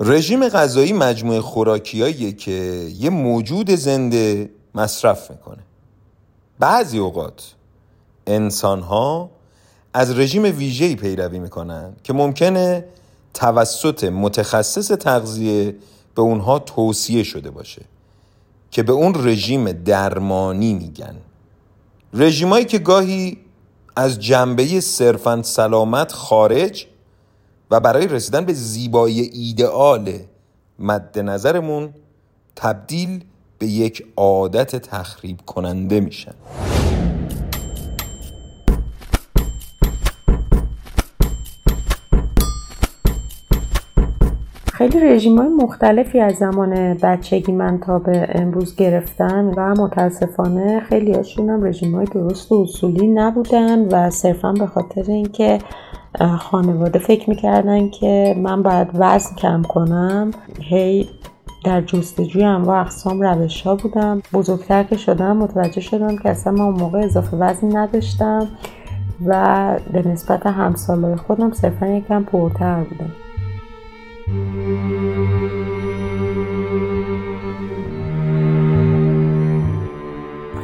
رژیم غذایی مجموعه خوراکیاییه که یه موجود زنده مصرف می‌کنه. بعضی اوقات انسان ها از رژیم ویژه‌ای پیروی می‌کنن که ممکنه توسط متخصص تغذیه به اونها توصیه شده باشه که به اون رژیم درمانی میگن. رژیمایی که گاهی از جنبه صرفا سلامت خارج و برای رسیدن به زیبایی ایدئال مد نظرمون تبدیل به یک عادت تخریب کننده میشن. خیلی رژیم های مختلفی از زمان بچگی من تا به امروز گرفتن و متاسفانه خیلی هاشون هم رژیم های درست و اصولی نبودن و صرفا به خاطر اینکه خانواده فکر می‌کردن که من باید وزن کم کنم. هی در جستجوی انواع اقسام روش ها بودم. بزرگتر که شدم متوجه شدم که اصلا من اون موقع اضافه وزن نداشتم و به نسبت همسالای خودم صرفا یکم پرتر بودم.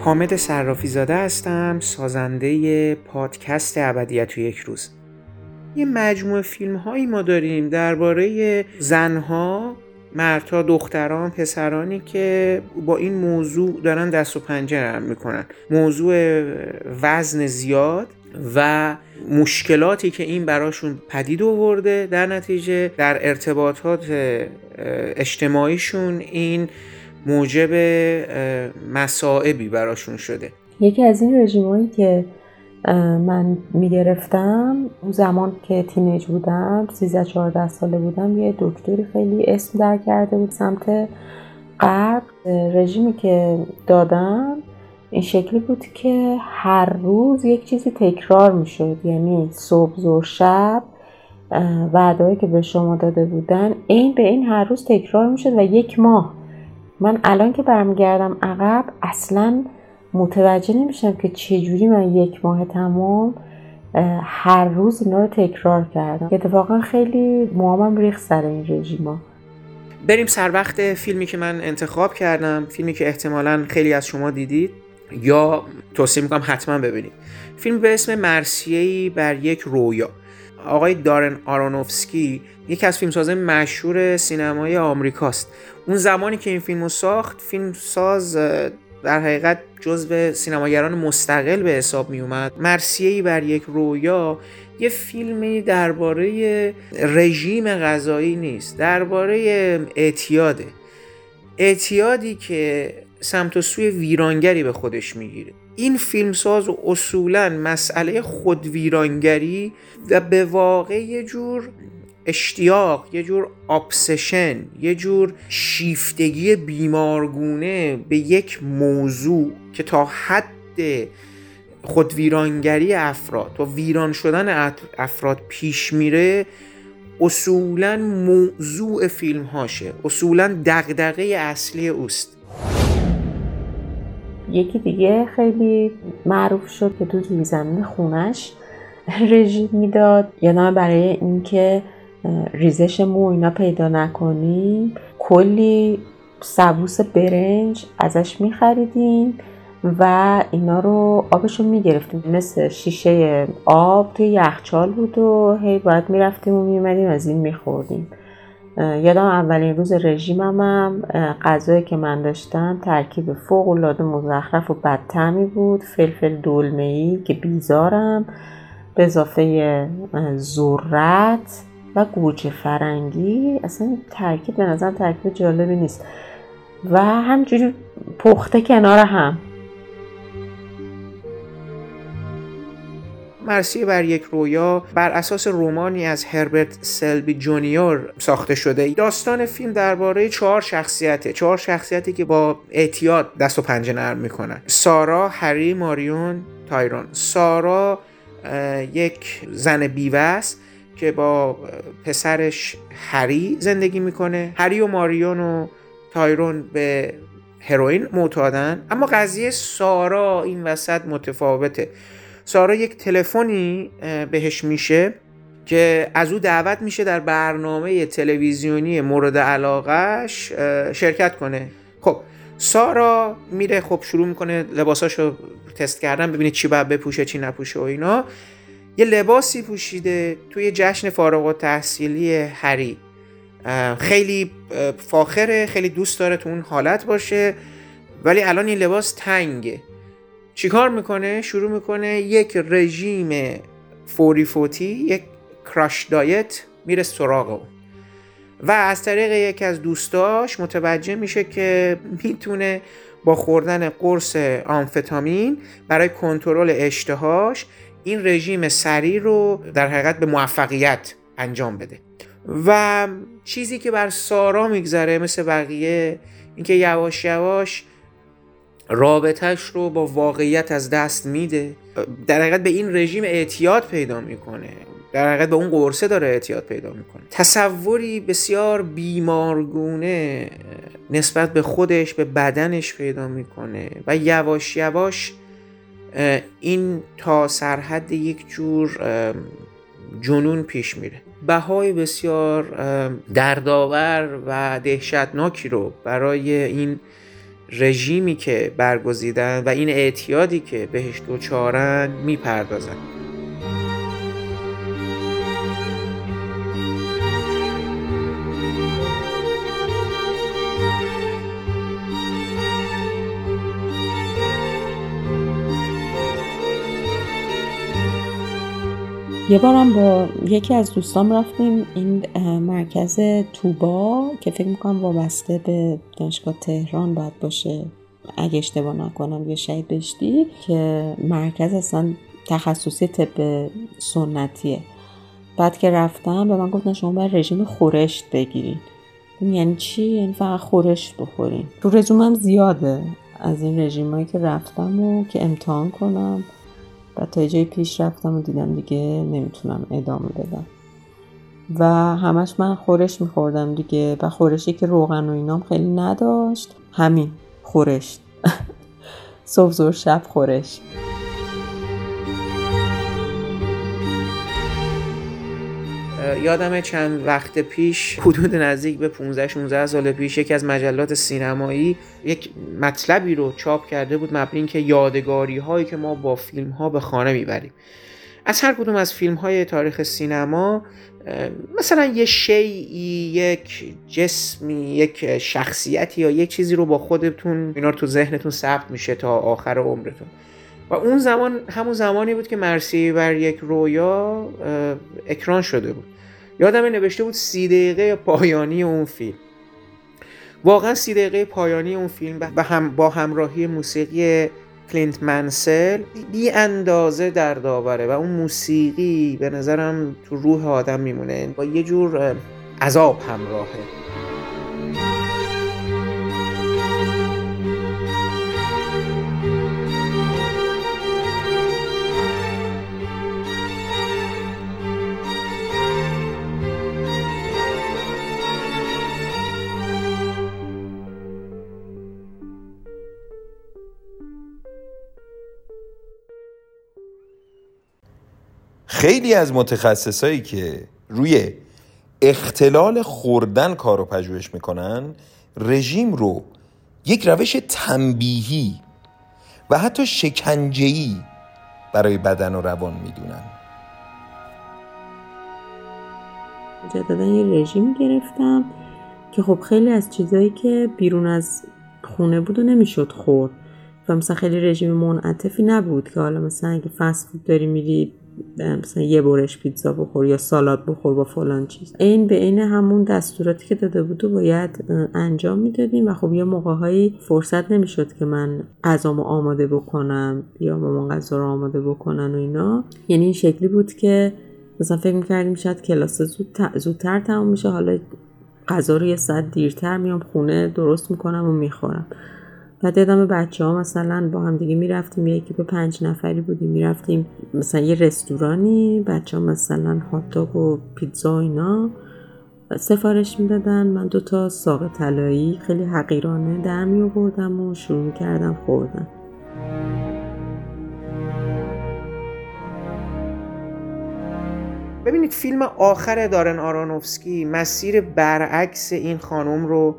حامد صرافی زاده هستم سازنده پادکست ابدیت تو یک روز. یه مجموعه فیلم هایی ما داریم. درباره زنها مردها دختران پسرانی که با این موضوع دارن دست و پنجه نرم می‌کنن. موضوع وزن زیاد و مشکلاتی که این براشون پدید آورده در نتیجه در ارتباطات اجتماعیشون این موجب مسائبی براشون شده. یکی از این رژیمایی که من می‌گرفتم. اون زمان که تینیج بودم 13 14 ساله بودم یه دکتری خیلی اسم در کرده بود سمت غرب. رژیمی که دادم این شکلی بود که هر روز یک چیزی تکرار می‌شد. یعنی صبح زور شب وعدهایی که به شما داده بودن این به این هر روز تکرار می‌شد و یک ماه. من الان که برمیگردم عقب اصلا متوجه نمیشم که چجوری من یک ماه تمام هر روز اینا رو تکرار کردم. اتفاقا خیلی موامم ریخ سر این رژیما. بریم سر وقت فیلمی که من انتخاب کردم. فیلمی که احتمالا خیلی از شما دیدید. یا توصیه می‌کنم حتما ببینید. فیلم به اسم مرسیهی بر یک رویا. آقای دارن آرونوفسکی یکی از فیلمسازهای مشهور سینمای آمریکاست. اون زمانی که این فیلم ساخت فیلم ساز در حقیقت جزو سینماگران مستقل به حساب می اومد مرسیهی بر یک رویا یه فیلمی درباره رژیم غذایی نیست درباره اعتیاده. اعتیادی که سمت و سوی ویرانگری به خودش می‌گیره. این فیلمساز اصولا مسئله خودویرانگری و به واقع یه جور اشتیاق یه جور آبسشن یه جور شیفتگی بیمارگونه به یک موضوع که تا حد خودویرانگری افراد و ویران شدن افراد پیش میره اصولا موضوع فیلم هاشه اصولا دغدغه اصلی اوست. یکی دیگه خیلی معروف شد که تو زمین خونش رژیم می‌داد. یادم برای اینکه ریزش مو اینا پیدا نکنیم. کلی سبوس برنج ازش میخریدیم و اینا رو آبشو می‌گرفتیم. مثل شیشه آب توی یخچال بود و هی باید می‌رفتیم و میمدیم از این میخوردیم. یادم اولین روز رژیمم هم غذایی که من داشتم ترکیب فوق العاده مزخرف و بدتمی بود. فلفل دلمه ای که بیزارم به اضافه ذرت. و گوجه فرنگی اصلا ترکیب به نظرم ترکیب جالبی نیست. و همجوری پخته کنار هم. مرسی بر یک رویا. بر اساس رومانی از هربرت سلبی جونیور ساخته شده. داستان فیلم درباره چهار شخصیته. چهار شخصیتی که با اعتیاد دست و پنجه نرم می‌کنن. سارا هری ماریون تایرون. سارا یک زن بیوه است. که با پسرش هری زندگی می‌کنه. هری و ماریون و تایرون به هروئین معتادن اما قضیه سارا این وسط متفاوته. سارا یک تلفنی بهش میشه که از او دعوت میشه در برنامه تلویزیونی مورد علاقهش شرکت کنه. خب سارا میره خب شروع می‌کنه لباساشو تست کردن ببینید چی باید بپوشه چی نپوشه و اینا. یه لباسی پوشیده توی جشن فارغ و تحصیلی هری خیلی فاخره خیلی دوست داره تو اون حالت باشه ولی الان این لباس تنگه. چیکار می‌کنه؟ شروع می‌کنه یک رژیم فوری فوتی یک کراش دایت میره سراغ اون. و از طریق یکی از دوستاش متوجه میشه که می‌تونه با خوردن قرص آمفتامین برای کنترل اشتهاش این رژیم سریع رو در حقیقت به موفقیت انجام بده. و چیزی که بر سارا میگذره مثل بقیه اینکه یواش یواش رابطهش رو با واقعیت از دست میده. در حقیقت به این رژیم اعتیاد پیدا می‌کنه. در حقیقت به اون قرصه داره اعتیاد پیدا می‌کنه. تصوری بسیار بیمارگونه نسبت به خودش به بدنش پیدا می‌کنه و یواش یواش این تا سرحد یک جور جنون پیش میره. بهای بسیار دردآور و دهشتناکی رو برای این رژیمی که برگزیدن و این اعتیادی که بهش دوچارن می‌پردازن. یه بارم با یکی از دوستان رفتیم این مرکز توبا که فکر می‌کنم وابسته به دانشگاه تهران باید باشه. اگه اشتباه نکنم یه شهید بشتی که مرکز اصلا تخصصی طب سنتیه. بعد که رفتم به من گفتن شما باید رژیم خورشت بگیرید یعنی چی؟ یعنی فقط خورشت بخورین. تو رزومم زیاده از این رژیمایی که رفتم و که امتحان کنم. و تا جای پیش رفتم و دیدم دیگه نمی‌تونم ادامه بدم. و همش من خورش میخوردم دیگه و خورشی که روغن و اینام خیلی نداشت. همین خورش صبح زور شب خورش. یادم چند وقت پیش حدود نزدیک به 15 16 سال پیش یکی از مجلات سینمایی یک مطلبی رو چاپ کرده بود مبنی که یادگاری هایی که ما با فیلم ها به خانه می‌بریم. از هر کدوم از فیلم های تاریخ سینما مثلا یه شیعی یک جسمی یک شخصیتی یا یک چیزی رو با خودتون اینا رو تو ذهنتون ثبت میشه تا آخر عمرتون. و اون زمان همون زمانی بود که مرسی بر یک رویا اکران شده بود. یادم نوشته بود سی دقیقه پایانی اون فیلم. واقعا سی دقیقه پایانی اون فیلم با, هم با همراهی موسیقی کلینت منسل بی اندازه دردآوره و اون موسیقی به نظرم تو روح آدم میمونه. با یه جور عذاب همراهه. خیلی از متخصصایی که روی اختلال خوردن کار رو پژوهش می‌کنن رژیم رو یک روش تنبیهی و حتی شکنجهی برای بدن و روان می‌دونن. جدیدن یه رژیم گرفتم که خب خیلی از چیزایی که بیرون از خونه بود و نمی‌شد خورد. و مثلا خیلی رژیم منعطفی نبود که حالا مثلا اگه فست فود داری میری مثلا یه برش پیتزا بخور یا سالاد بخور با فلان چیز. این به عین همون دستوراتی که داده بود و باید انجام می‌دادیم و خب یه موقعهایی فرصت نمی‌شد که من غذامو آماده بکنم یا مامان غذا رو آماده بکنن و اینا. یعنی این شکلی بود که مثلا فکر می‌کردیم شاید کلاس زود زودتر تموم میشه حالا غذا رو یه ساعت دیرتر میام خونه درست می‌کنم و می‌خورم. بعد یادم بچه ها مثلا با هم دیگه می‌رفتیم یکی به پنج نفری بودیم می‌رفتیم مثلا یه رستورانی بچه ها مثلا هاتاگ و پیتزا و اینا. سفارش می‌دادن من دوتا ساق طلایی خیلی حقیرانه در می آوردم و شروع کردم خوردم ببین ببینید فیلم آخر دارن آرانوفسکی مسیر برعکس این خانم رو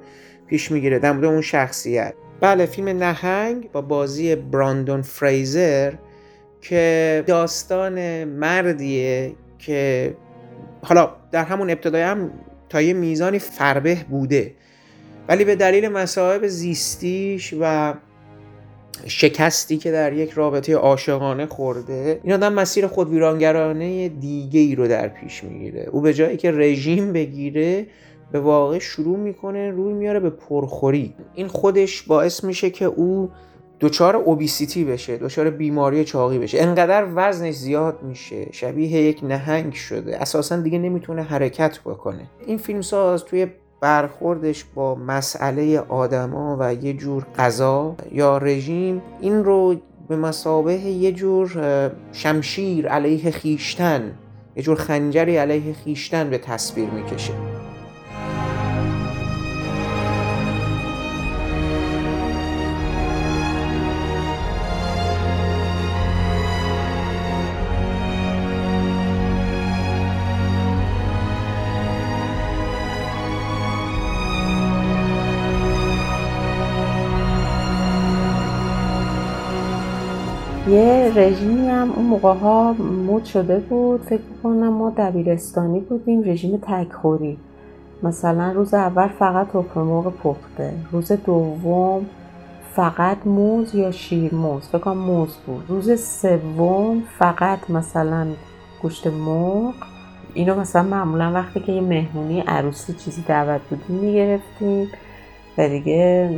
پیش می‌گیره در مورد اون شخصیت. بله فیلم نهنگ با بازی براندون فریزر که داستان مردیه که حالا در همون ابتدای هم تا یه میزانی فربه بوده. ولی به دلیل مسائب زیستیش و شکستی که در یک رابطه عاشقانه خورده این آدم مسیر خود ویرانگرانه دیگه ای رو در پیش می‌گیره. او به جایی که رژیم بگیره به واقع شروع می‌کنه روی میاره به پرخوری. این خودش باعث میشه که او دچار اوبیسیتی بشه دچار بیماری چاقی بشه. انقدر وزنش زیاد میشه شبیه یک نهنگ شده. اساسا دیگه نمی‌تونه حرکت بکنه. این فیلمساز توی برخوردش با مسئله آدما و یه جور غذا یا رژیم این رو به مسابه یه جور شمشیر علیه خیشتن یه جور خنجری علیه خیشتن به تصویر می‌کشه. هم اون موقع ها مود شده بود. فکر کنم ما دبیرستانی بودیم رژیم تکخوری. مثلا روز اول فقط تخم مرغ پخته. روز دوم فقط موز یا شیرموز فکر کنم موز بود. روز سوم فقط مثلا گوشت مرغ. اینو مثلا معمولا وقتی که یه مهمونی عروسی چیزی دعوت بودیم می‌گرفتیم. و دیگه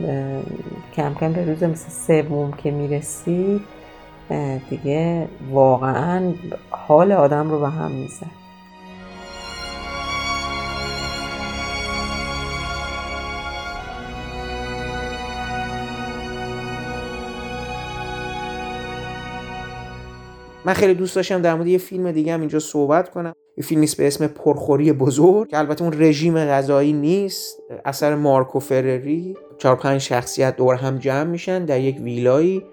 کم کم به روز مثل سوم که می‌رسید دیگه واقعا حال آدم رو به هم می‌زد. من خیلی دوست داشتم در مورد یه فیلم دیگه هم اینجا صحبت کنم. یه فیلم نیست به اسم پرخوری بزرگ که البته اون رژیم غذایی نیست. اثر مارکو فرری چهار پنج شخصیت دور هم جمع میشن در یک ویلایی.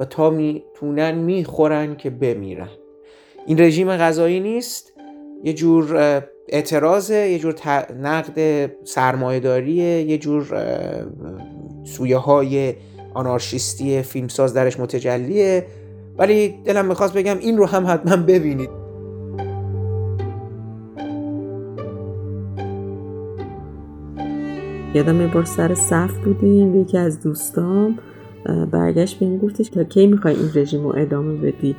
و تا می‌تونن می‌خورن که بمیرن. این رژیم غذایی نیست. یه جور اعتراضه یه جور نقد سرمایهداریه یه جور سویه های آنارشیستی فیلمساز درش متجلیه. ولی دلم می‌خواست بگم این رو هم حتما ببینید. یادم یه بار سر صف بودیم یکی از دوستام برگشت به این گفتش که کی می‌خوای این رژیم رو ادامه بدی؟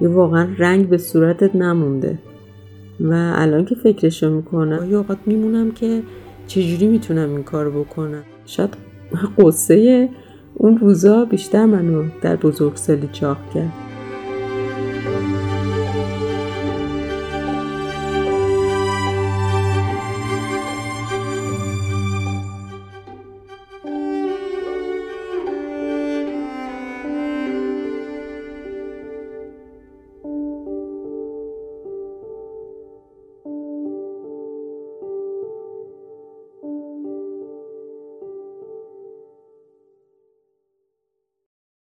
یا واقعا رنگ به صورتت نمونده. و الان که فکرشو می‌کنم یا اوقات میمونم که چجوری می‌تونم این کار بکنم؟ شاید قصه اون روزا بیشتر منو در بزرگسالی چاق کرد.